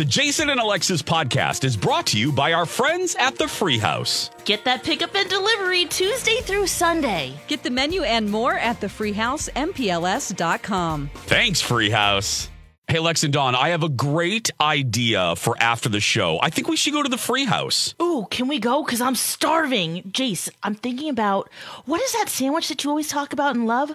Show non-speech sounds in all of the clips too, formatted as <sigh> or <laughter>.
The Jason and Alexis podcast is brought to you by our friends at the Free House. Get that pickup and delivery Tuesday through Sunday. Get the menu and more at thefreehousempls.com. Thanks, Free House. Hey, Lex and Dawn, I have a great idea for after the show. I think we should go to the Free House. Ooh, can we go? Because I'm starving. Jace, I'm thinking about what is that sandwich that you always talk about and love?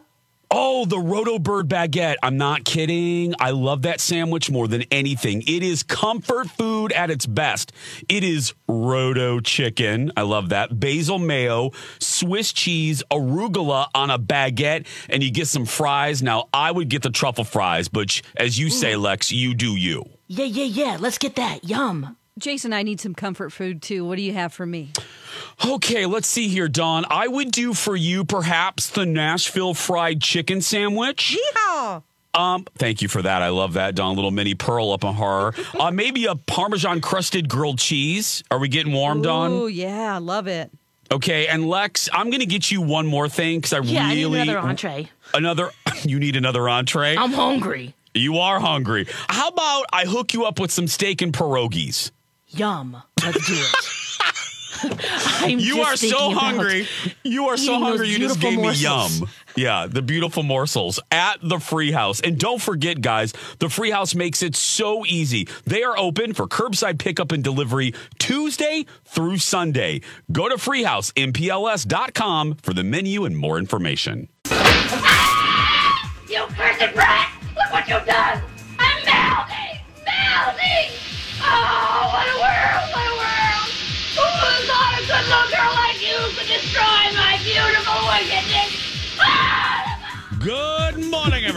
Oh, the Roto Bird baguette. I'm not kidding. I love that sandwich more than anything. It is comfort food at its best. It is Roto chicken. I love that. Basil mayo, Swiss cheese, arugula on a baguette, and you get some fries. Now, I would get the truffle fries, but as you say, mm. Lex, you do you. Yeah, yeah, yeah. Let's get that. Yum. Jason, I need some comfort food too. What do you have for me? Okay, let's see here, Dawn. I would do for you perhaps the Nashville fried chicken sandwich. Yeehaw! Um, thank you for that. I love that, Dawn. Little Minnie Pearl up on her. <laughs> Uh, maybe a Parmesan crusted grilled cheese. Are we getting warm, Dawn? Oh, yeah, I love it. Okay, and Lex, I'm going to get you one more thing because I Yeah, really I need another entree. Another. <laughs> You need another entree. I'm hungry. you are hungry. How about I hook you up with some steak and pierogies? Yum. Let's do it. <laughs> I'm You just are so hungry. You are so hungry. You just gave morsels. me yum. Yeah, the beautiful morsels at the Free House. And don't forget, guys, the Free House makes it so easy. They are open for curbside pickup and delivery Tuesday through Sunday. Go to freehousempls.com for the menu and more information. You cursed brat! Look what you've done! I'm melting! Melting! Oh,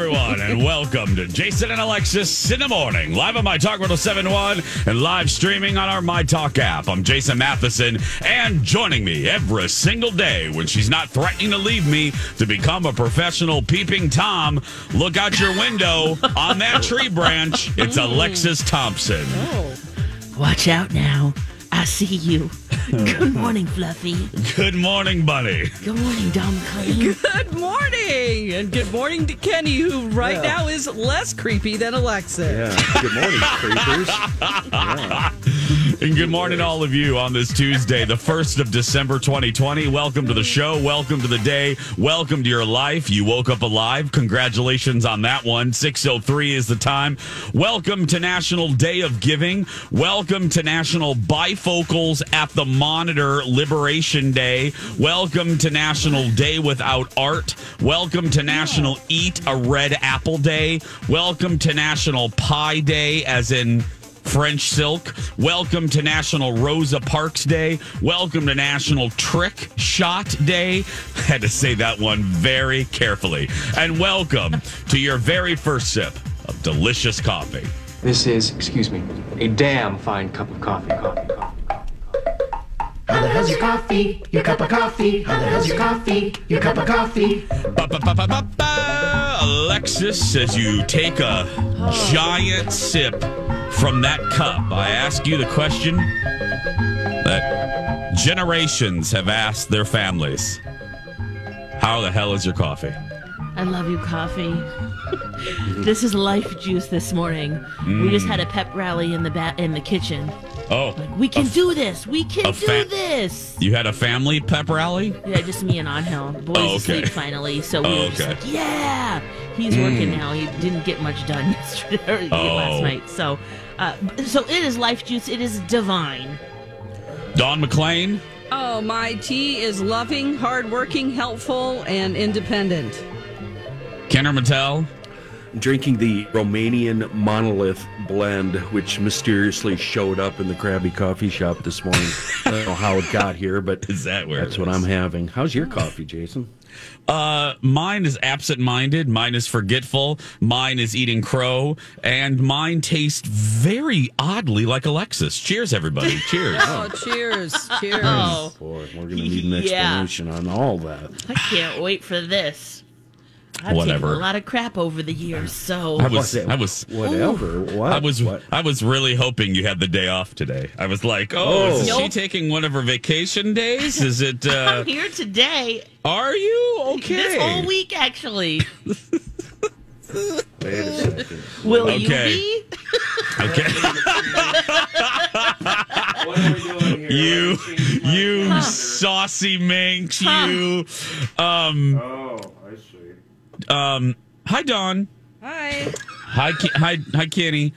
everyone, and welcome to Jason and Alexis in the morning, live on My Talk 1071 and live streaming on our My Talk app. I'm Jason Matheson, and joining me every single day when she's not threatening to leave me to become a professional peeping Tom, look out your window on that tree branch. It's mm. Alexis Thompson. Oh. Watch out now. I see you. Good morning, Fluffy. Good morning, buddy. Good morning, Dom Clean. Good morning, and good morning to Kenny, who right Yeah. now is less creepy than Alexa. Yeah. Good morning, creepers. <laughs> Yeah. <laughs> And good morning, all of you, on this Tuesday, the 1st of December 2020. Welcome to the show. Welcome to the day. Welcome to your life. You woke up alive. Congratulations on that one. 6.03 is the time. Welcome to National Day of Giving. Welcome to National Bifocals at the Monitor Liberation Day. Welcome to National Day Without Art. Welcome to National Eat a Red Apple Day. Welcome to National Pie Day, as in French Silk. Welcome to National Rosa Parks Day. Welcome to National Trick Shot Day. <laughs> Had to say that one very carefully. And welcome to your very first sip of delicious coffee. This is, excuse me, a damn fine cup of coffee. Coffee, coffee, coffee. How the hell's your coffee? Your cup of coffee? How the hell's your coffee? Your cup of coffee? Ba-ba-ba-ba-ba. Alexis, as you take a oh. giant sip from that cup, I ask you the question that generations have asked their families How the hell is your coffee? I love you, coffee. <laughs> this is life juice this morning. We just had a pep rally in the ba- in the kitchen. Oh, We can do this. We can a do fa- this. you had a family pep rally? Yeah, just me and Angel. Boys Oh, okay. asleep finally, so we Oh, were just okay. like, yeah. He's working now. He didn't get much done <laughs> yesterday or Oh. last night. So, uh, so it is life juice. It is divine. Don McLean? Oh, my tea is loving, hardworking, helpful, and independent. Kenner Mattel? Drinking the Romanian monolith blend, which mysteriously showed up in the Krabby Coffee Shop this morning. I don't know how it got here, but <laughs> Is that where that's it what is? I'm having. How's your coffee, Jason? Uh, mine is absent-minded. Mine is forgetful. Mine is eating crow, and mine tastes very oddly like Alexis. Cheers, everybody! <laughs> Cheers. Oh, cheers. cheers. Oh, Boy, we're going to need an Yeah. explanation on all that. I can't wait for this. I've Whatever. taken a lot of crap over the years, so I was, I was, Whatever. What? I was, What? I was really hoping you had the day off today. I was like, oh, Oh. is she taking one of her vacation days? Is it? <laughs> Uh, I'm here today. are you okay? This whole week, actually. <laughs> Wait a second. Will Okay. you be? <laughs> Okay. What are we doing here? You, you saucy minx, you. Um, Oh, I see. Um, hi, Dawn. Hi. Hi, Ki- hi, hi, Kenny.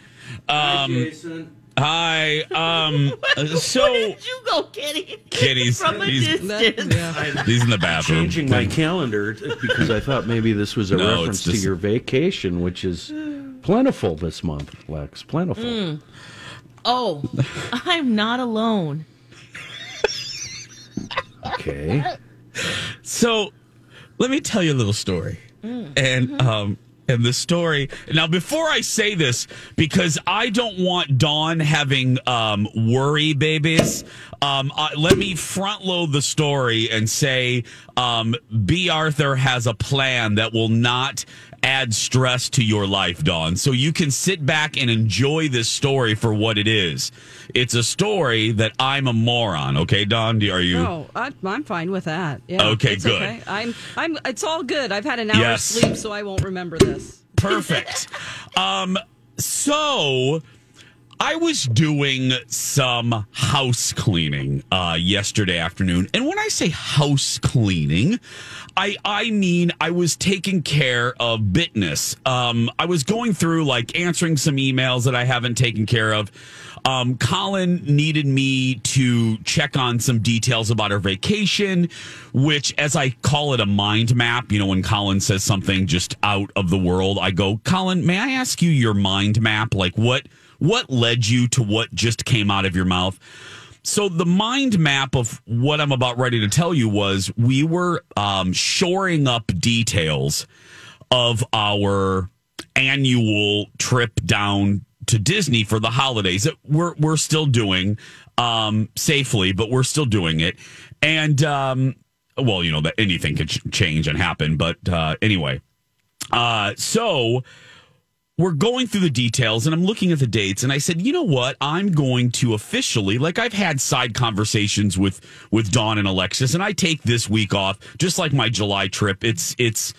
Um, Jason. hi. Um, <laughs> so Where did you go, Kitty? Kitty's From a he's, distance. Yeah. <laughs> he's in the bathroom. I'm changing my calendar because I thought maybe this was a <laughs> No, reference just- to your vacation, which is plentiful this month, Lex. Plentiful. Hmm. Oh, I'm not alone. Okay. So let me tell you a little story. And um and the story now before I say this, because I don't want Dawn having um worry babies, um uh, let me front load the story and say um B. Arthur has a plan that will not add stress to your life, Dawn. So you can sit back and enjoy this story for what it is. It's a story that I'm a moron, okay, Dawn? Do- Are you No, I, I'm fine with that. Yeah, Okay, good. Okay. I'm. I'm. It's all good. I've had an hour Yes. sleep, so I won't remember this. <laughs> Perfect. um, so I was doing some house cleaning uh, yesterday afternoon, and when I say house cleaning, I I mean I was taking care of business. Um, I was going through like answering some emails that I haven't taken care of. Um, Colin needed me to check on some details about her vacation, which, as I call it, a mind map. You know, when Colin says something just out of the world, I go, Colin, may I ask you your mind map? Like, what what led you to what just came out of your mouth? So the mind map of what I'm about ready to tell you was we were um, shoring up details of our annual trip down to Disney for the holidays that we're we're still doing um, safely, but we're still doing it. And um, well, you know that anything could ch- change and happen, but uh, anyway, uh, so we're going through the details and I'm looking at the dates and I said, you know what? I'm going to officially, like I've had side conversations with, with Dawn and Alexis and I take this week off, just like my July trip. It's, it's,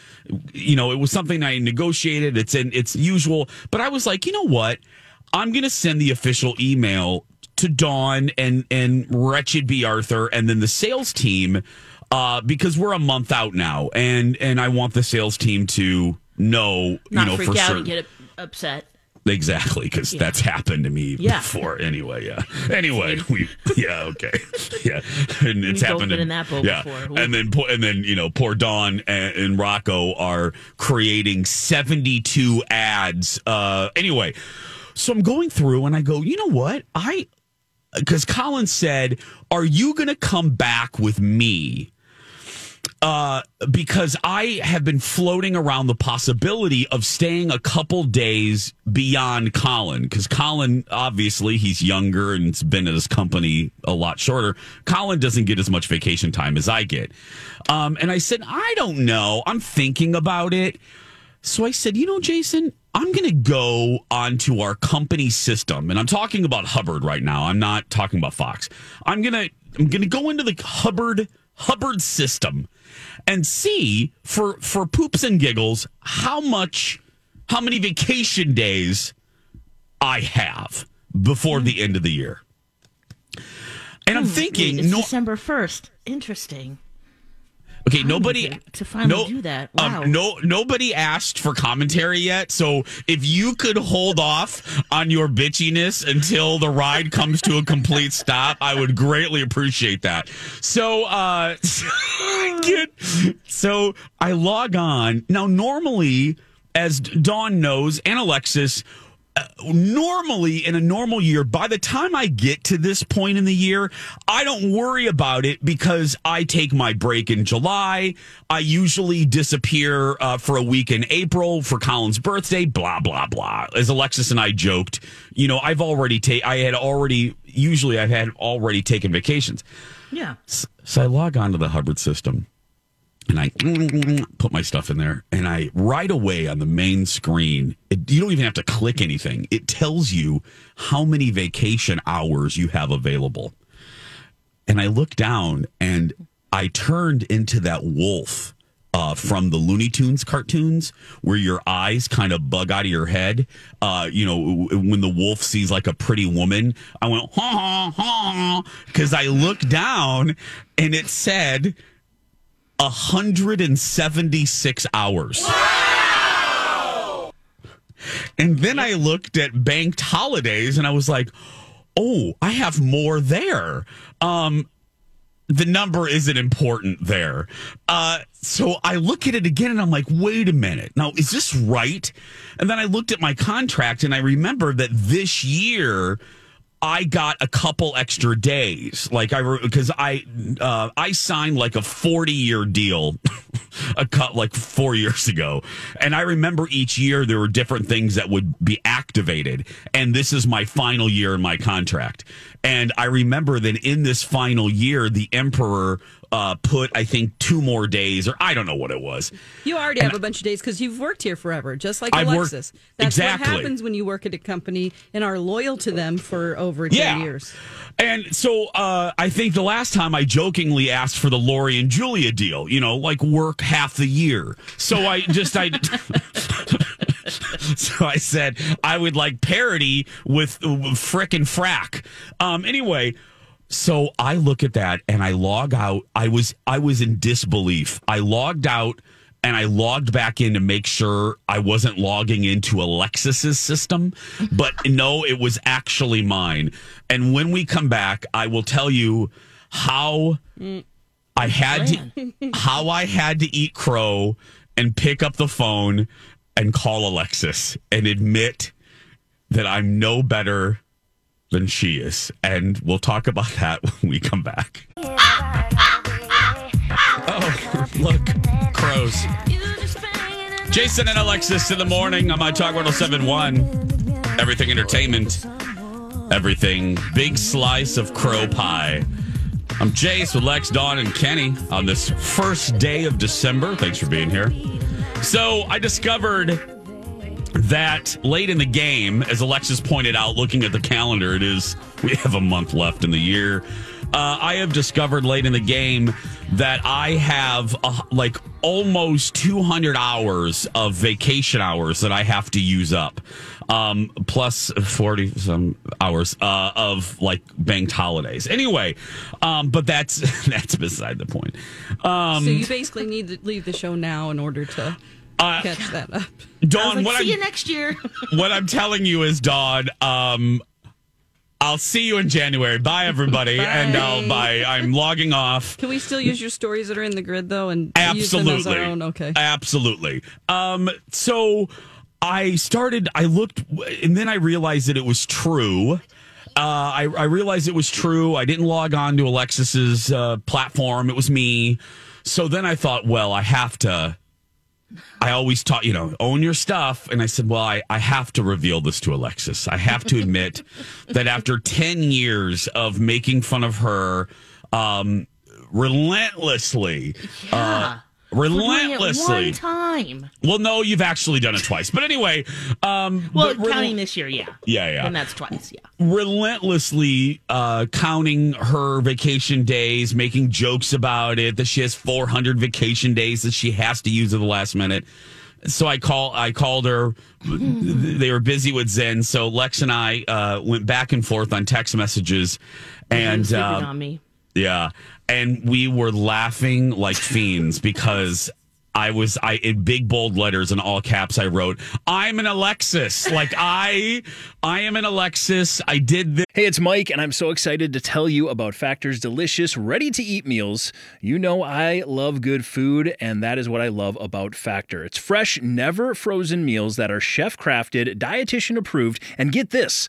you know, it was something I negotiated. It's in, it's usual, but I was like, you know what? I'm going to send the official email to Dawn and, and Wretched B. Arthur and then the sales team, uh, because we're a month out now and, and I want the sales team to know, Not you know, freak for out certain. and get upset. Exactly, because that's happened to me Yeah. before. Anyway, yeah. <laughs> Anyway, we <laughs> yeah okay <laughs> yeah, and it's both happened. to- in that boat yeah, before. and then poor- and then you know poor Dawn and, and Rocco are creating seventy two ads. Uh, anyway, so I'm going through and I go, you know what I because Colin said, "Are you going to come back with me?" Uh, because I have been floating around the possibility of staying a couple days beyond Colin. Because Colin, obviously, he's younger and has been at his company a lot shorter. Colin doesn't get as much vacation time as I get. Um, and I said, I don't know. I'm thinking about it. So I said, you know, Jason, I'm going to go onto our company system, and I'm talking about Hubbard right now. I'm not talking about Fox. I'm gonna I'm gonna go into the Hubbard Hubbard system and see for for poops and giggles how much how many vacation days I have before the end of the year. And I'm hmm. thinking, It's no, December 1st. Interesting. Okay, nobody to- finally do that. Wow. Um, no, nobody asked for commentary yet. So if you could hold off on your bitchiness until the ride comes to a complete stop, I would greatly appreciate that. So, uh, <laughs> get- so I log on now. Normally, as Dawn knows, and Alexis. Normally in a normal year by the time i get to this point in the year i don't worry about it because i take my break in july. I usually disappear uh, for a week in april for colin's birthday blah blah blah. As alexis and i joked you know i've already ta- i had already usually i've had already taken vacations. Yeah. so I log on to the Hubbard system and I put my stuff in there. And I right away on the main screen, it, you don't even have to click anything. It tells you how many vacation hours you have available. And I look down and I turned into that wolf uh, from the Looney Tunes cartoons, where your eyes kind of bug out of your head. Uh, you know, when the wolf sees like a pretty woman, I went ha ha ha because I looked down and it said 176 hours. Wow! And then I looked at banked holidays and I was like, oh, I have more there. Um, the number isn't important there. Uh, so I look at it again and I'm like, wait a minute. Now, is this right? And then I looked at my contract and I remember that this year I got a couple extra days. Like I, because I, uh, I signed like a 40 year deal <laughs> a cut like four years ago. And I remember each year there were different things that would be activated. And this is my final year in my contract. And I remember that in this final year, the emperor uh, put, I think, two more days, or I don't know what it was. You already have a bunch of days because you've worked here forever, just like I've worked- Alexis. That's exactly. what happens when you work at a company and are loyal to them for over 10 Yeah. years. And so uh, I think the last time I jokingly asked for the Lori and Julia deal, you know, like work half the year. So I just I <laughs> So I said I would like parody with, with frick and frack. Um anyway, so I look at that and I log out. I was I was in disbelief. I logged out and I logged back in to make sure I wasn't logging into Alexis's system, but <laughs> no, it was actually mine. And when we come back, I will tell you how I had to <laughs> how I had to eat crow and pick up the phone and call Alexis and admit that I'm no better than she is. And we'll talk about that <laughs> when we come back. Oh, <laughs> look, crows. Jason and Alexis in the morning on my Talk 1071. Everything entertainment, everything big slice of crow pie. I'm Jace with Lex, Dawn, and Kenny on this first day of December. Thanks for being here. So I discovered that late in the game, as Alexis pointed out, looking at the calendar, it is <laughs> we have a month left in the year. Uh, I have discovered late in the game that I have uh, like almost 200 hours of vacation hours that I have to use up, um, plus 40 some hours uh, of like banked holidays. Anyway, um, but that's <laughs> that's beside the point. Um, So you basically need to leave the show now in order to Uh, catch that up. I Dawn, was like, what see I'm you next year. <laughs> what I'm telling you is, Dawn, um, I'll see you in January. Bye, everybody. <laughs> And I'll bye. I'm logging off. Can we still use your stories that are in the grid though and use them as Absolutely. our own? Okay. Absolutely. Um, so I started, I looked, and then I realized that it was true. Uh, I, I realized it was true. I didn't log on to Alexis's uh, platform. It was me. So then I thought, well, I have to. I always taught, you know, own your stuff. And I said, well, I, I have to reveal this to Alexis. I have to admit <laughs> that after 10 years of making fun of her um, relentlessly, uh, doing it relentlessly. one time. Well, no, you've actually done it twice. But anyway, um, <laughs> Well, but rel- counting this year, yeah. Yeah, yeah. And that's twice, yeah. relentlessly uh, counting her vacation days, making jokes about it that she has 400 vacation days that she has to use at the last minute. So I call I called her. They were busy with Zen, so Lex and I uh, went back and forth on text messages, and um, on me. Yeah, and we were laughing like fiends because I was I in big bold letters in all caps I wrote, I'm an Alexis. Like I I am an Alexis. I did this. Hey, it's Mike, and I'm so excited to tell you about Factor's delicious, ready to eat meals. You know, I love good food, and that is what I love about Factor. It's fresh, never frozen meals that are chef crafted, dietitian approved, and get this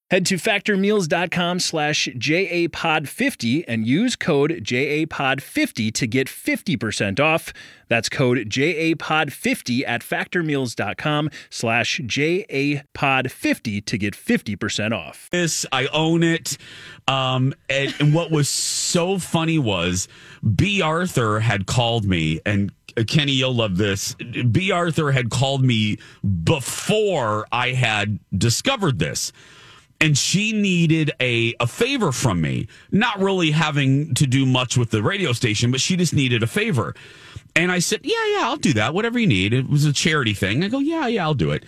Head to factormeals.com slash JAPOD50 and use code JAPOD50 to get 50% off. That's code JAPOD50 at factormeals.com slash JAPOD50 to get 50% off. this. I own it. Um, and, and what was so funny was B. Arthur had called me, and uh, Kenny, you'll love this. B. Arthur had called me before I had discovered this. And she needed a, a favor from me, not really having to do much with the radio station, but she just needed a favor. And I said, Yeah, yeah, I'll do that. Whatever you need. It was a charity thing. I go, Yeah, yeah, I'll do it.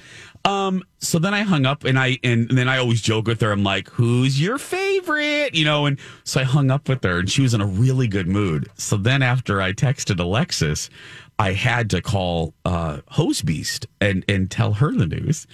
Um, so then I hung up and I and then I always joke with her. I'm like, "Who's your favorite?" You know, and so I hung up with her, and she was in a really good mood. So then after I texted Alexis, I had to call uh, Hose Beast and and tell her the news.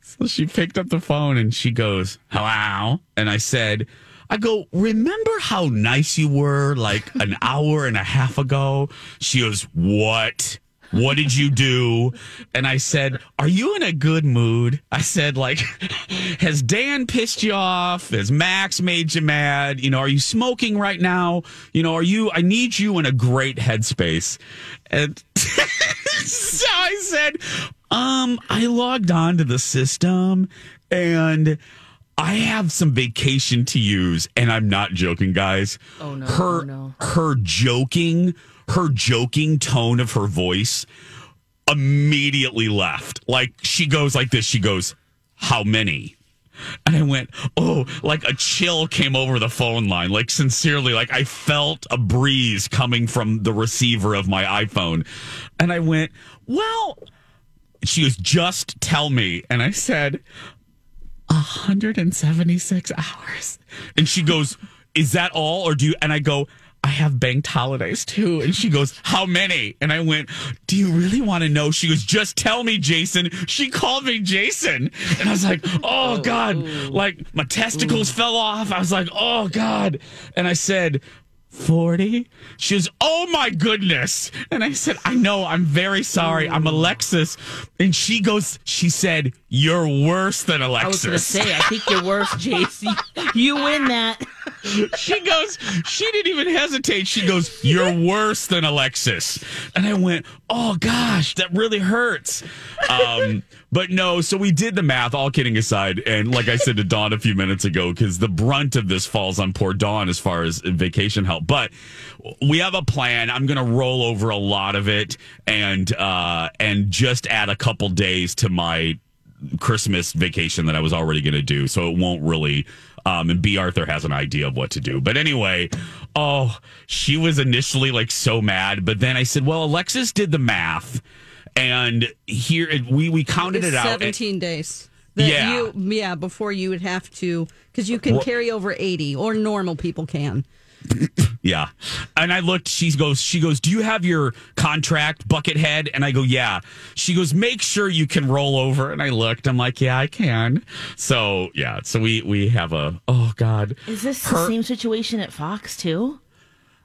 So she picked up the phone and she goes, "Hello," and I said. I go, remember how nice you were like an <laughs> hour and a half ago? She goes, what? What did you do? And I said, Are you in a good mood? I said, like, <laughs> has Dan pissed you off? Has Max made you mad? You know, are you smoking right now? You know, are you I need you in a great headspace. And <laughs> so I said, um, I logged on to the system and I have some vacation to use, and I'm not joking, guys. Oh, no, Her oh, no. her joking, her joking tone of her voice immediately left. Like she goes like this. She goes, "How many?" And I went, "Oh!" Like a chill came over the phone line. Like sincerely, like I felt a breeze coming from the receiver of my iPhone, and I went, "Well." She goes, "Just tell me," and I said. 176 hours. And she goes, Is that all? Or do you? And I go, I have banked holidays too. And she goes, How many? And I went, Do you really want to know? She goes, Just tell me, Jason. She called me Jason. And I was like, Oh, God. Like my testicles fell off. I was like, Oh, God. And I said, 40? She was, Oh my goodness. And I said, I know, I'm very sorry. I'm Alexis. And she goes, She said, You're worse than Alexis. I was going to say, I think you're worse, JC. <laughs> You win that. <laughs> she goes, she didn't even hesitate. She goes, You're worse than Alexis. And I went, Oh gosh, that really hurts. Um, but no, so we did the math, all kidding aside. And like I said to Dawn a few minutes ago, because the brunt of this falls on poor Dawn as far as vacation help. But we have a plan. I'm gonna roll over a lot of it and uh and just add a couple days to my Christmas vacation that I was already going to do. So it won't really. Um, and B. Arthur has an idea of what to do. But anyway, oh, she was initially like so mad. But then I said, well, Alexis did the math. And here we, we counted It's it out. 17 days. That Yeah. You, yeah, before you would have to, because you can carry over 80, or normal people can. <laughs> Yeah. And I looked, she goes, she goes, Do you have your contract, Buckethead? And I go, Yeah. She goes, Make sure you can roll over. And I looked, I'm like, Yeah, I can. So yeah, so we we have a oh God. Is this Her- the same situation at Fox, too?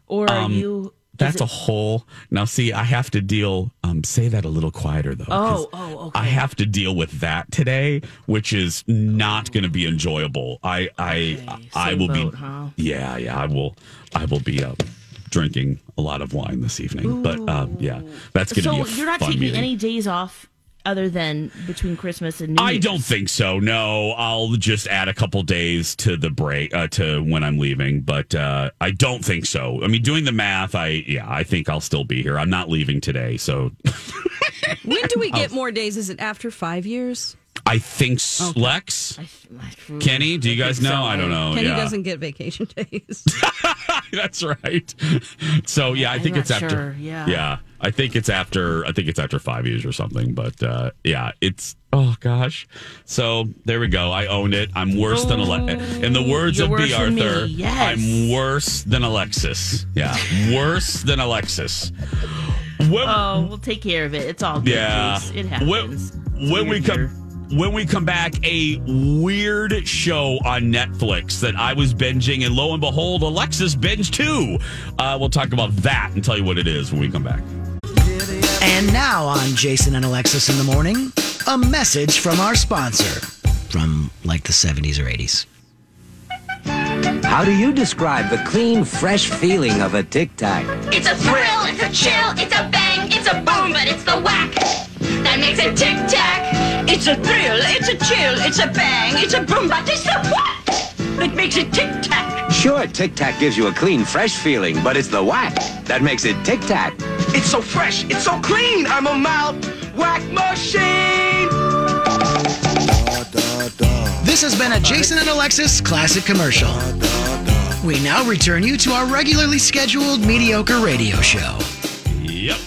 Or are Um, you. That's it- a whole. Now, see, I have to deal. Um, say that a little quieter though. Oh, oh, okay. I have to deal with that today, which is not going to be enjoyable. I, I, Okay, I same will boat, be. huh? Yeah, yeah, I will. I will be up drinking a lot of wine this evening. But um, yeah, that's going to So be. A you're not fun taking meeting. any days off other than between Christmas and New I Year's? don't think so. No, I'll just add a couple days to the break uh, to when I'm leaving, but uh, I don't think so. I mean, doing the math, I yeah, I think I'll still be here. I'm not leaving today, so <laughs> When do we Oh. get more days? Is it after five years? I think s Lex, I, I, Kenny. Do you guys know? I don't know. Kenny Oh, yeah, doesn't get vacation <laughs> days. <laughs> that's right. So yeah, I I'm think it's after. sure, yeah. yeah, I think it's after. I think it's after five years or something. But uh, yeah, it's oh gosh. So there we go. I own it. I'm worse than Ale- In the words of B. worse than me, Arthur, yes. I'm worse than Alexis. Yeah, worse than Alexis. When, Oh, we'll take care of it. It's all good. yeah. It happens. When, when we come when we come back, a weird show on Netflix that I was binging, and lo and behold, Alexis binged too. Uh, we'll talk about that and tell you what it is when we come back. And now on Jason and Alexis in the morning, a message from our sponsor from like the 70s or 80s. How do you describe the clean, fresh feeling of a Tic Tac? It's a thrill, it's a chill, it's a bang, it's a boom, but it's the whack that makes it tic tac. It's a thrill, it's a chill, it's a bang, it's a boom, but it's the what that makes it tic tac. Sure, Tic Tac gives you a clean, fresh feeling, but it's the whack that makes it Tic Tac. It's so fresh, it's so clean. I'm a mouth whack machine. This has been a Jason and Alexis classic commercial. We now return you to our regularly scheduled mediocre radio show. Yep.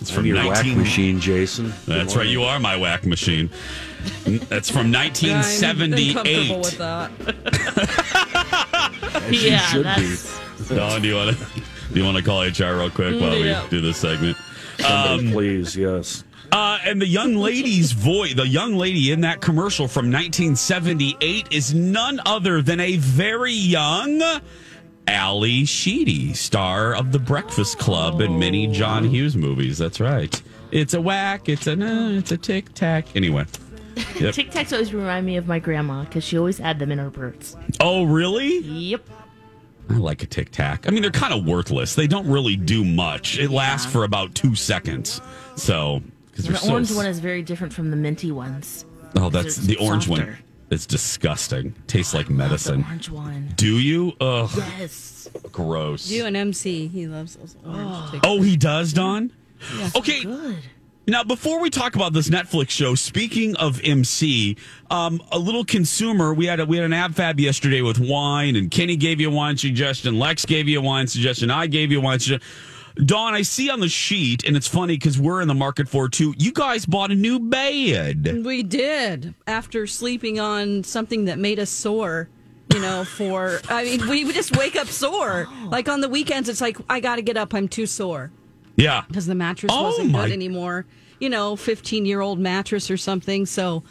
It's from your 19... whack machine, Jason. That's right. You are my whack machine. <laughs> That's from I'm 1978. with that. <laughs> Yeah, should that's Dawn, do you want to do you want to call HR real quick while Yeah. we do this segment? be. Somebody please, yes. Uh, and the young lady's voice, the young lady in that commercial from 1978 is none other than a very young Ally Sheedy, star of The Breakfast Club and many John Hughes movies. That's right. It's a whack. It's a no. It's a tic tac. Anyway. <laughs> Yep. Tic Tacs always remind me of my grandma because she always had them in her purse. Oh, really? Yep. I like a tic tac. I mean, they're kind of worthless. They don't really do much. It lasts for about two seconds. So, because And the so. orange one is very different from the minty ones. oh, that's It's the orange one. It's disgusting. Tastes like The medicine. orange one. Do you? Ugh, Yes. gross. You and MC, he loves those orange oh. tic Oh, he does, Dawn? Okay. Good. Now, before we talk about this Netflix show, speaking of MC, um, a little consumer, we had a, we had an ab fab yesterday with wine, and Kenny gave you a wine suggestion, Lex gave you a wine suggestion, I gave you a wine suggestion. Dawn, I see on the sheet, and it's funny because we're in the market for it too. You guys bought a new bed. We did after sleeping on something that made us sore. You know, for I mean, we would just wake up sore. <gasps> Like on the weekends, it's like I got to get up. I'm too sore Yeah. because the mattress Oh, wasn't my- good anymore. You know, 15 year old mattress or something. So.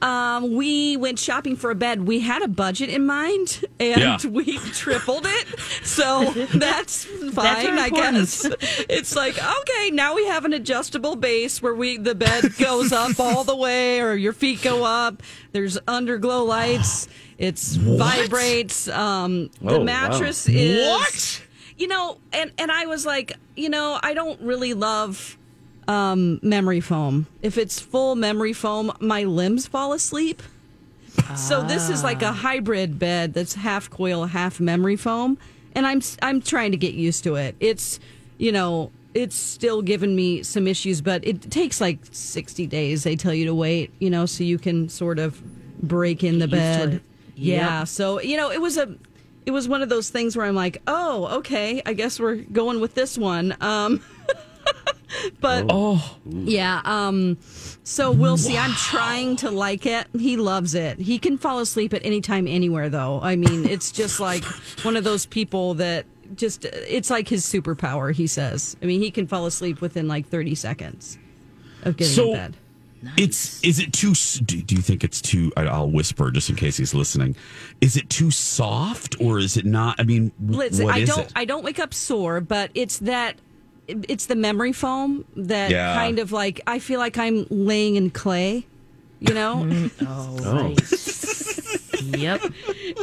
Um, we went shopping for a bed. We had a budget in mind, and Yeah. <laughs> we tripled it. So <laughs> that's fine, That's I guess. <laughs> It's like okay, now we have an adjustable base where we the bed goes up all the way, or your feet go up. There's underglow lights. It's vibrates. Um, the Oh, wow. mattress is What? You know, and and I was like, you know, I don't really love um, memory foam. If it's full memory foam, my limbs fall asleep. So this is like a hybrid bed that's half coil, half memory foam, and I'm I'm trying to get used to it. It's you know it's still giving me some issues, but it takes like 60 days. They tell you to wait, you know, so you can sort of break in the Get used to bed. Yeah. Yep. So you know, it was a it was one of those things where I'm like, oh, okay, I guess we're going with this one. Um, <laughs> but Oh. yeah, um, so we'll see. I'm trying to like it. He loves it. He can fall asleep at any time, anywhere, though. I mean, it's just like one of those people that just, it's like his superpower, he says. I mean, he can fall asleep within like 30 seconds of getting So- in bed. It's is it too? Do, do you think it's too? I- I'll whisper just in case he's listening. Is it too soft or is it not? I mean, Listen, what I is don't. it? I don't wake up sore, but it's that. It's the memory foam that Yeah. kind of like I feel like I'm laying in clay. You know, <laughs> Oh, Oh. <laughs> yep.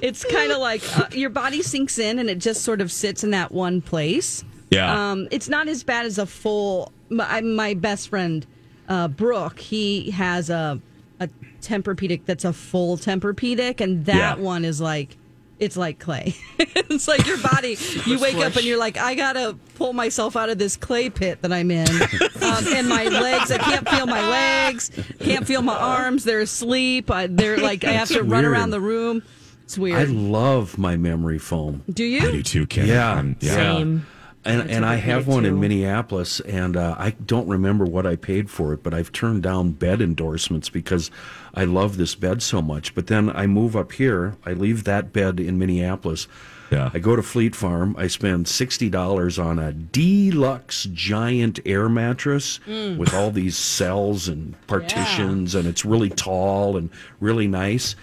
it's kind of like uh, your body sinks in and it just sort of sits in that one place. Yeah. Um, it's not as bad as a full. My, my best friend, uh, Brooke, he has a a Tempur-Pedic that's a full Tempur-Pedic, and that Yeah. one is like. It's like clay. <laughs> it's like your body. <laughs> You wake up and you're like, I gotta pull myself out of this clay pit that I'm in. <laughs> Um, and my legs, I can't feel my legs, can't feel my arms. They're asleep. I, they're like, I have to That's run around the room. It's weird. I love my memory foam. Do you? I you? do too, Ken. Yeah, yeah. Same. And and I have one in. Minneapolis, and uh, I don't remember what I paid for it, but I've turned down bed endorsements because I love this bed so much. But then I move up here, I leave that bed in Minneapolis. Yeah. I go to Fleet Farm. I spend sixty dollars on a deluxe giant air mattress Mm. with all these cells and partitions, and it's really tall and really nice.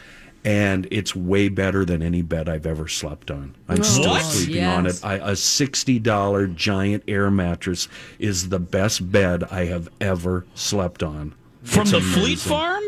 And it's way better than any bed I've ever slept on. I'm still What? sleeping on it. Yes. I, a sixty dollar giant air mattress is the best bed I have ever slept on. From It's the Fleet. Farm.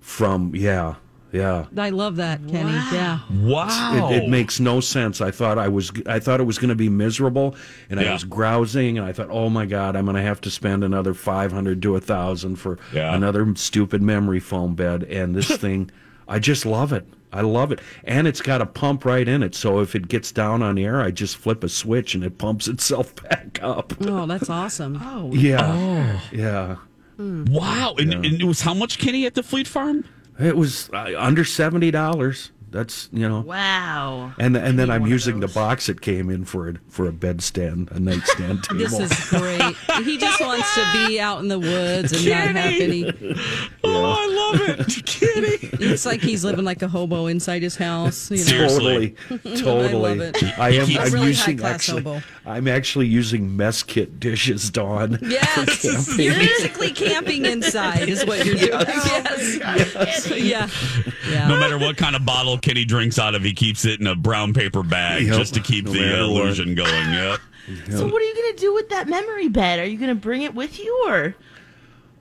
From yeah, Yeah. I love that, Kenny. Yeah. Wow. It, it makes no sense. I thought I was I thought it was going to be miserable, and I was grousing, and I thought, oh my god, I'm going to have to spend another five hundred to a thousand for Yeah. another stupid memory foam bed. And this <laughs> thing, I just love it. I love it, and it's got a pump right in it. So if it gets down on air, I just flip a switch and it pumps itself <laughs> back up. Oh, that's awesome. <laughs> Oh, Yeah, yeah. Wow. And, and it was how much, Kenny, at the Fleet Farm? It was uh, under seventy dollars. That's you know. wow. And and then I'm using the box it came in for a for a bedstand, a nightstand <laughs> table. This is great. He just <laughs> wants to be out in the woods and not have any. <laughs> Oh, I love it. Kenny. It's like he's living like a hobo inside his house. You know? Totally, totally. I love it. I am. He's I'm really using actually. hobo. I'm actually using mess kit dishes, Dawn. Yes, you're basically camping inside is what you're doing. Yes, yeah, yeah. No matter what kind of bottle Kenny drinks out of, he keeps it in a brown paper bag Yep. just to keep No the matter what. illusion going. <sighs> Yep. So what are you gonna do with that memory bed? Are you gonna bring it with you, or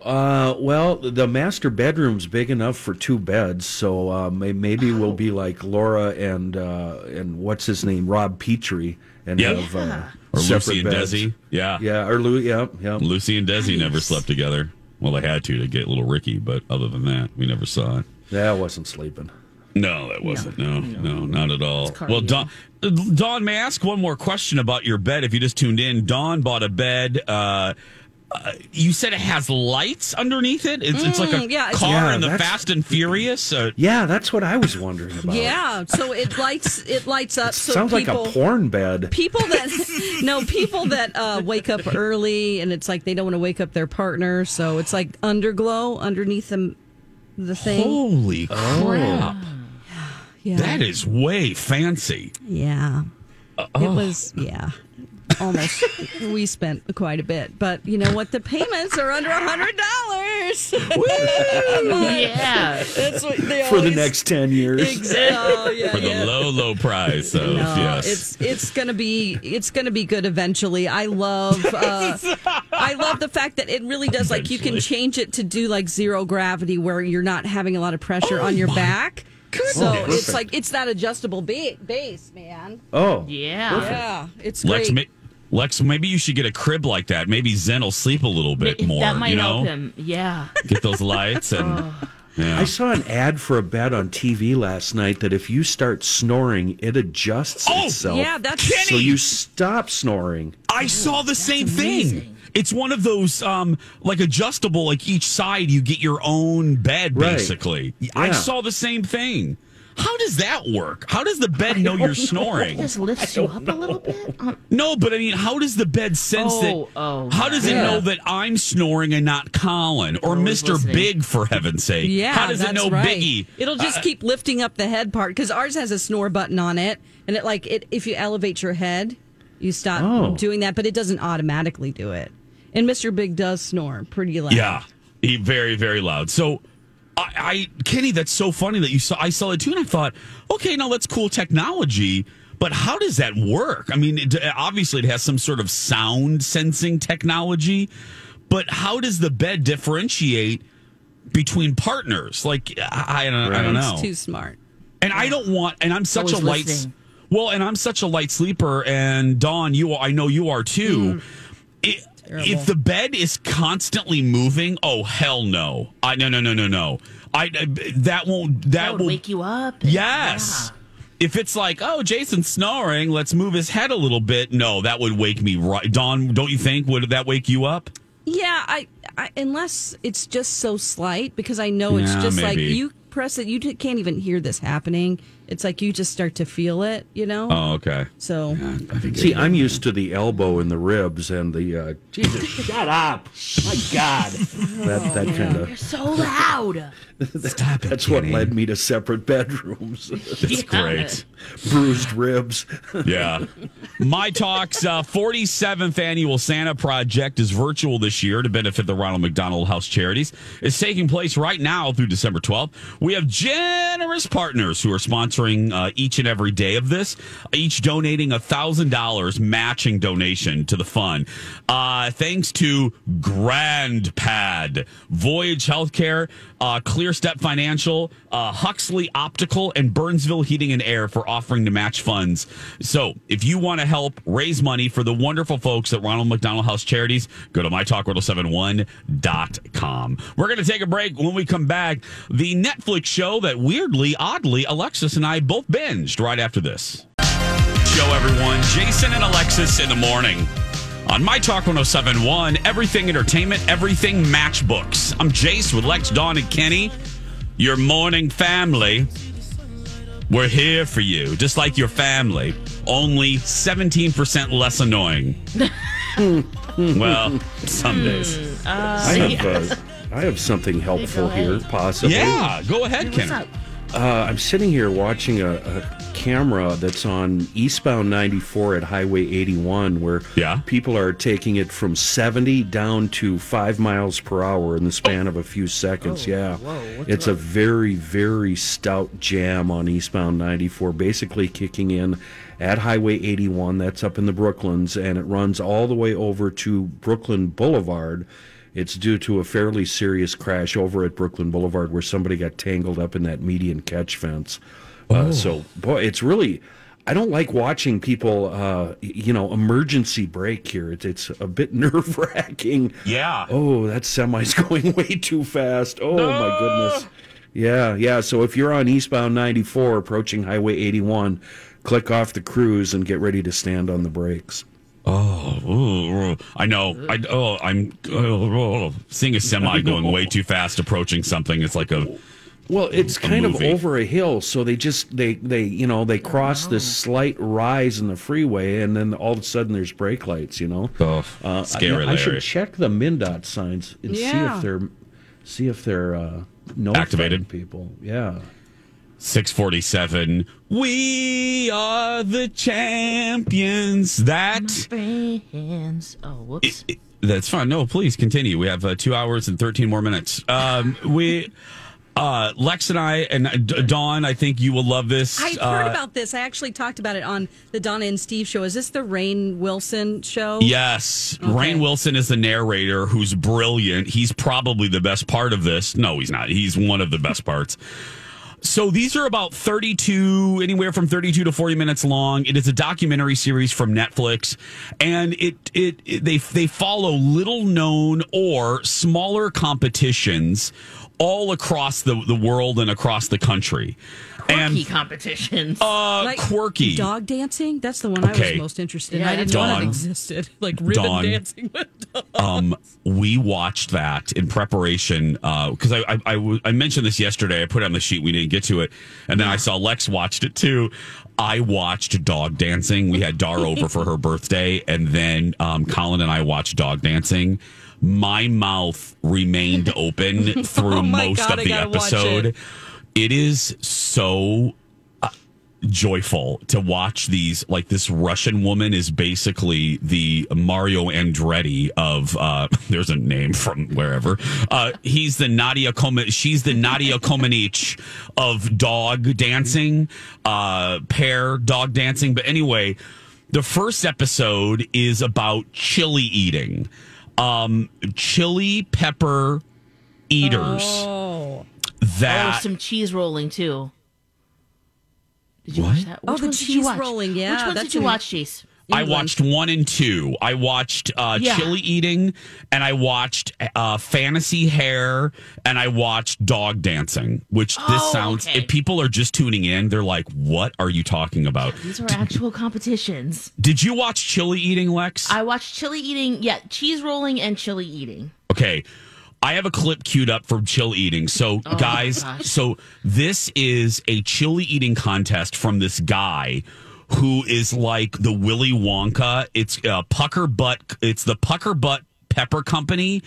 Uh, well, the master bedroom's big enough for two beds, so uh, may- maybe we'll be like Laura and uh, and what's his name, Rob Petrie, and Yeah. have uh, Or Lucy and beds. Desi. Yeah. Yeah, or Lou. Yeah, yeah. Lucy and Desi never slept together. Well, they had to to get little Ricky, but other than that, we never saw it. That wasn't sleeping. No, that wasn't. No, no, not at all. Well, Dawn, Dawn, may I ask one more question about your bed? If you just tuned in, Dawn bought a bed. Uh, uh, you said it has lights underneath it. It's, it's like a Mm, yeah, it's- car Yeah, in the that's- Fast and Furious. Uh, Yeah, that's what I was wondering about. Yeah, so it lights it lights up. It so sounds people, like a porn bed. People that <laughs> <laughs> no people that uh, wake up early and it's like they don't want to wake up their partner, so it's like underglow underneath the the thing. holy crap! Yeah, That is way fancy. yeah. It was yeah. Almost, <laughs> we spent quite a bit, but you know what? The payments are under a hundred dollars. <laughs> yeah? That's what they are. for the next 10 years. Exactly. Oh, yeah, <laughs> For the yeah. low, low price of No, yes. it's it's gonna be it's gonna be good eventually. I love uh, I love the fact that it really does like you can change it to do like zero gravity where you're not having a lot of pressure Oh on your my back. So goodness. it's like it's that adjustable ba- base, man. Oh, Yeah. Yeah, it's Lex, great. ma- Lex, maybe you should get a crib like that. Maybe Zen will sleep a little bit more. that might you know, help him. Yeah. get those lights and. <laughs> Oh. Yeah. I saw an ad for a bed on TV last night that if you start snoring, it adjusts Oh, itself. yeah, that's Kenny. so you stop snoring. I saw the same thing. It's one of those um like adjustable, like each side you get your own bed Right. basically. I saw the same thing. How does that work? How does the bed know you're <laughs> It snoring? just lifts you up a little bit. Um, No, but I mean, how does the bed sense Oh, that? oh, how does it know that I'm snoring and not Colin or Always Mr. listening. Big for heaven's sake? Yeah, how does it know right. Biggie? It'll just keep lifting up the head part because ours has a snore button on it, and it like it if you elevate your head, you stop Oh. doing that, but it doesn't automatically do it. And Mr. Big does snore pretty loud. Yeah, he very very loud. So, I, I Kenny, that's so funny that you saw. I saw it too, and I thought, okay, now that's cool technology. But how does that work? I mean, it, obviously, it has some sort of sound sensing technology. But how does the bed differentiate between partners? Like, I, I don't, I don't know. It's too smart. And I don't want, and I'm such a light, listening. well, and I'm such a light sleeper. And Dawn, you, I know you are too. Mm. It, if the bed is constantly moving, oh hell no! I no no no no no. I, I that won't that, that would will wake you up. yes. If it's like, oh, Jason's snoring, let's move his head a little bit. No, that would wake me right. Dawn, don't you think? Would that wake you up? Yeah, I, I unless it's just so slight because I know it's Yeah, just like you press it, you t- can't even hear this happening. It's like you just start to feel it, you know. Oh, okay. so See, I'm used to the elbow and the ribs and the uh, Jesus. <laughs> shut up! My God, that that kind You're so loud. <laughs> Stop it. that's what led me to separate bedrooms. <laughs> That's great. Bruised ribs. Yeah. My Talk's uh, 47th annual Santa Project is virtual this year to benefit the Ronald McDonald House Charities. It's taking place right now through December 12th. We have generous partners who are sponsoring uh, each and every day of this, each donating a $1,000 matching donation to the fund. Uh, thanks to GrandPad, Voyage Healthcare, uh, Clear Step Financial, uh, Huxley Optical, and Burnsville Heating and Air for offering to match funds. So if you want to help raise money for the wonderful folks at Ronald McDonald House Charities, go to mytalk1071.com. We're going to take a break. When we come back, the Netflix show that weirdly, oddly, Alexis and I both binged right after this. Show everyone, Jason and Alexis in the morning on My Talk 1071, everything entertainment, everything matchbooks. I'm Jace with Lex, Dawn, and Kenny, your morning family. We're here for you, just like your family, only 17% less annoying. <laughs> well, some days. I have, uh, I have something helpful here, possibly. Yeah, go ahead, What's Kenny. Up? Uh, I'm sitting here watching a, a camera that's on eastbound 94 at Highway 81, where Yeah. people are taking it from 70 down to five miles per hour in the span of a few seconds. yeah, it's a very, very stout jam on eastbound 94, basically kicking in at Highway 81. That's up in the Brooklyns, and it runs all the way over to Brooklyn Boulevard. It's due to a fairly serious crash over at Brooklyn Boulevard where somebody got tangled up in that median catch fence. Uh, so, boy, it's really. I don't like watching people, uh, you know, emergency brake here. It's, it's a bit <laughs> nerve wracking. Yeah. Oh, that semi's <laughs> going way too fast. Oh, my goodness. Yeah, yeah. So if you're on eastbound 94 approaching Highway 81, click off the cruise and get ready to stand on the brakes. Oh, ooh, I know. I oh, I'm oh, oh, seeing a semi <laughs> going way too fast, approaching something. It's like a Well, it's kind of over a hill, so they just they they you know they cross this slight rise in the freeway, and then all of a sudden there's brake lights. You know, oh, Uh, scary. I, I should check the MnDOT signs and see if they're see if they're uh, Activated. people. Yeah. 647. We are the champions. That. Oh, whoops. That's fine. No, please continue. We have uh, two hours and 13 more minutes. Um, we. Uh, Lex and I and uh, D- Dawn, I think you will love this. I've heard Uh, about this. I actually talked about it on the Donna and Steve show. Is this the Rainn Wilson show? Yes. Okay. Rainn Wilson is the narrator who's brilliant. He's probably the best part of this. No, he's not. He's one of the best parts. So these are about 32, anywhere from 32 to 40 minutes long. It is a documentary series from Netflix and it, it, it they, they follow little known or smaller competitions all across the, the world and across the country. Quirky competitions. uh, Like quirky. Dog dancing? That's the one I was most interested in. Yeah, I didn't that's know Dawn. that existed. <laughs> Like ribbon Dawn. dancing with <laughs> dogs. um, we watched that in preparation because I—I mentioned this yesterday. I put it on the sheet. We didn't get to it, and then I saw Lex watched it too. I watched dog dancing. We had Dar over for her birthday, and then um, Colin and I watched dog dancing. My mouth remained open <laughs> through Oh most God, of the gotta watch episode. It. is so joyful to watch these like this russian woman is basically the mario andretti of uh <laughs> there's a name from wherever uh he's the nadia Coman- she's the nadia comaneci of dog dancing uh pair dog dancing but anyway the first episode is about chili eating um chili pepper eaters Oh. That oh, some cheese rolling too. Did you What? watch that? Oh, the ones did you cheese watch? rolling, yeah, Which ones that's did you an- watch, Chase? I watched one and two. I watched uh, Yeah. chili eating, and I watched uh, fantasy hair, and I watched dog dancing. Which this Oh, sounds. okay. If people are just tuning in, they're like, "What are you talking about?" These were actual competitions. Did you watch chili eating, Lex? I watched chili eating. Yeah, cheese rolling and chili eating. Okay. I have a clip queued up for chili eating. So, Oh, guys, so this is a chili eating contest from this guy who is like the Willy Wonka. It's uh, pucker butt. It's the pucker butt pepper company,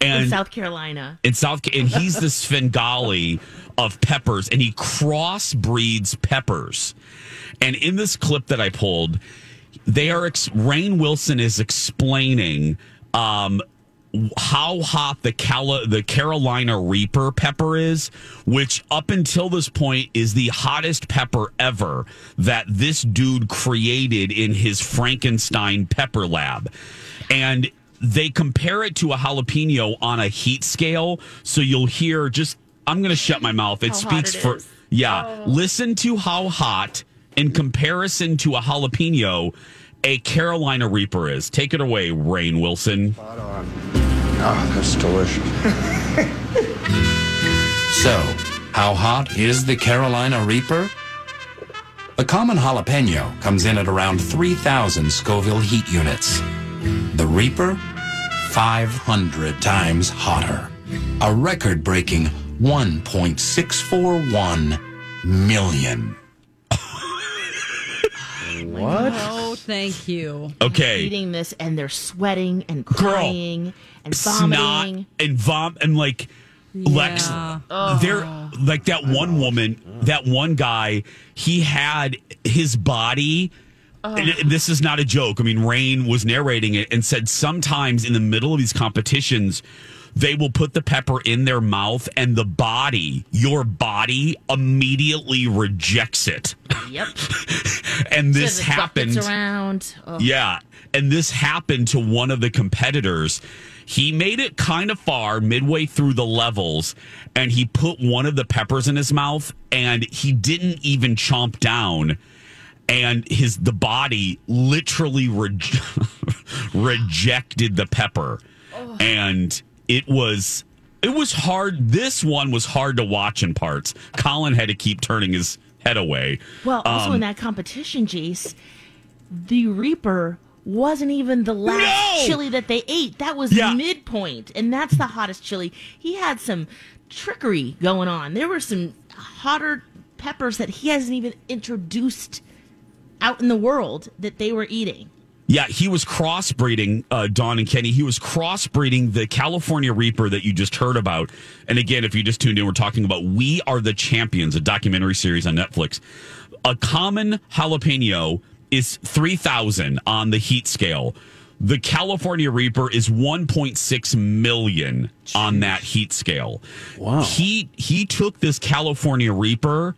and in South Carolina. in South, and he's the Svengali of peppers, and he crossbreeds peppers. And in this clip that I pulled, they are ex- Rain Wilson is explaining um, how hot the Cala- the Carolina Reaper pepper is, which up until this point is the hottest pepper ever that this dude created in his Frankenstein pepper lab. And they compare it to a jalapeno on a heat scale. So you'll hear just I'm going to shut my mouth. It How speaks it for is. yeah. Oh. Listen to how hot in comparison to a jalapeno a Carolina Reaper is. Take it away, Rainn Wilson. Oh, that's delicious. <laughs> So, how hot is the Carolina Reaper? A common jalapeno comes in at around 3,000 Scoville heat units. The Reaper, 500 times hotter. A record breaking 1.641 million. What? Thank you. Okay. Eating this and they're sweating and crying and snot vomiting. and vom and like Lex Yeah. they're like that one woman that one guy he had his body and this is not a joke. I mean, Rainn was narrating it and said sometimes in the middle of these competitions, they will put the pepper in their mouth and the body, your body, immediately rejects it. Yep. <laughs> And this So happened. around. Oh. Yeah. And this happened to one of the competitors. He made it kind of far midway through the levels and he put one of the peppers in his mouth and he didn't even chomp down and his the body literally re- <laughs> rejected the pepper and it was it was hard this one was hard to watch in parts colin had to keep turning his head away Well, also Um, in that competition, Jace, the Reaper wasn't even the last No! chili that they ate. That was Yeah. midpoint, and that's the hottest chili. He had some trickery going on. There were some hotter peppers that he hasn't even introduced out in the world that they were eating. Yeah, he was crossbreeding, uh, Dawn and Kenny. He was crossbreeding the California Reaper that you just heard about. And again, if you just tuned in, we're talking about We Are the Champions, a documentary series on Netflix. A common jalapeno is 3,000 on the heat scale. The California Reaper is 1.6 million on that heat scale. Wow. He he took this California Reaper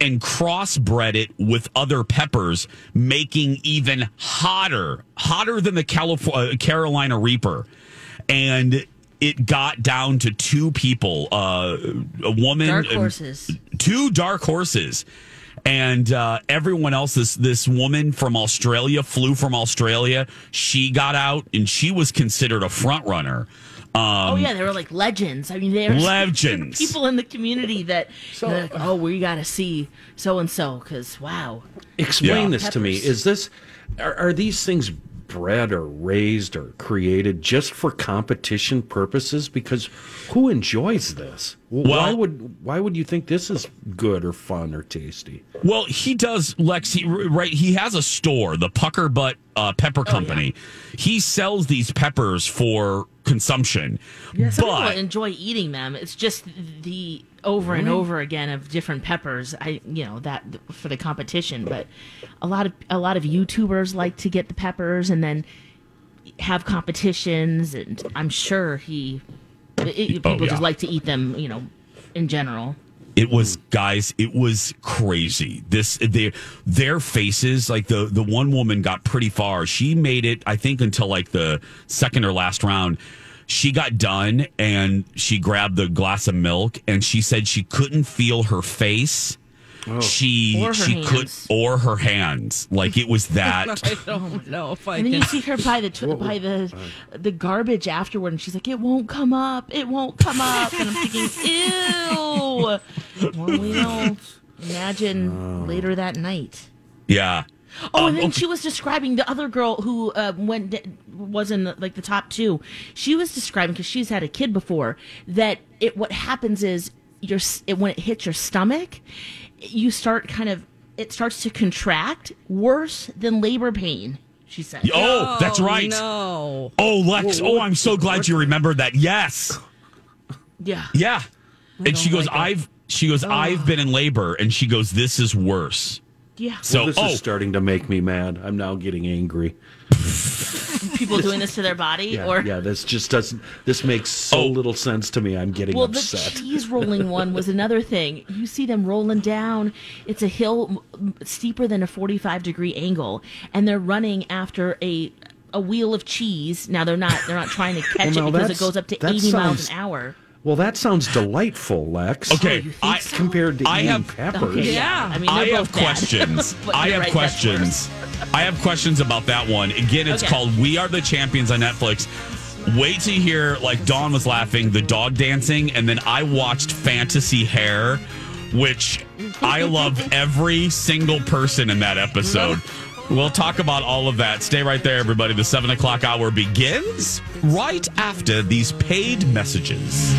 and crossbred it with other peppers, making even hotter, hotter than the California Carolina Reaper, and it got down to two people, uh, a woman, Dark horses. two dark horses. And uh, everyone else, this this woman from Australia flew from Australia. She got out, and she was considered a front runner. Um, oh yeah, they were like legends. I mean, there's Legends. people in the community that they're like, oh, we got to see so and so because wow. Explain Yeah. this to me. Is this are, are these things bred or raised or created just for competition purposes? Because who enjoys this? W- why would why would you think this is good or fun or tasty? Well, he does, Lex. He, right, he has a store, the Pucker Butt uh, Pepper Company. He sells these peppers for consumption. Yeah, some but people enjoy eating them. It's just the over and over again of different peppers. I, you know, that for the competition. But a lot of a lot of YouTubers like to get the peppers and then have competitions. And I'm sure he it, Oh, people yeah. just like to eat them. You know, in general. It was mm. guys. It was crazy. This their their faces. Like the the one woman got pretty far. She made it. I think until like the second or last round. She got done and she grabbed the glass of milk and she said she couldn't feel her face. She Or her she could or her hands. Like it was <laughs> that. I don't know if I And then can. you see her by the tw- <laughs> by the the garbage afterward, and she's like, "It won't come up. It won't come up." And I'm thinking, <laughs> "Ew." Well, we know. Imagine later that night. yeah. Oh, Um, and then okay. she was describing the other girl who uh, went was in the, like the top two. She was describing because she's had a kid before that it what happens is your s- it, when it hits your stomach, you start kind of it starts to contract worse than labor pain. She said. Oh, that's right. No. Oh, Lex. Oh, I'm so glad you remembered that. Yes. Yeah. Yeah. And she goes, like. I've she goes, I've been in labor, and she goes, This is worse. Yeah. So Well, this oh is starting to make me mad. I'm now getting angry. People doing this to their <laughs> body Yeah, or yeah. This just doesn't. This makes so Oh. little sense to me. I'm getting upset. Well, upset. the cheese rolling one was another thing. You see them rolling down. It's a hill m- steeper than a 45 degree angle, and they're running after a a wheel of cheese. Now they're not they're not trying to <laughs> catch Well, it because it goes up to that 80 miles an hour. Well, that sounds delightful, Lex. <laughs> Okay, oh, I compared to I eating have- peppers. Okay, yeah. I mean, I have bad. questions. I have right, questions. I have questions about that one. Again, it's Okay. called "We Are the Champions" on Netflix. Wait to hear like Dawn was laughing, the dog dancing, and then I watched Fantasy Hair, which I love <laughs> every single person in that episode. We'll talk about all of that. Stay right there, everybody. The seven o'clock hour begins right after these paid messages.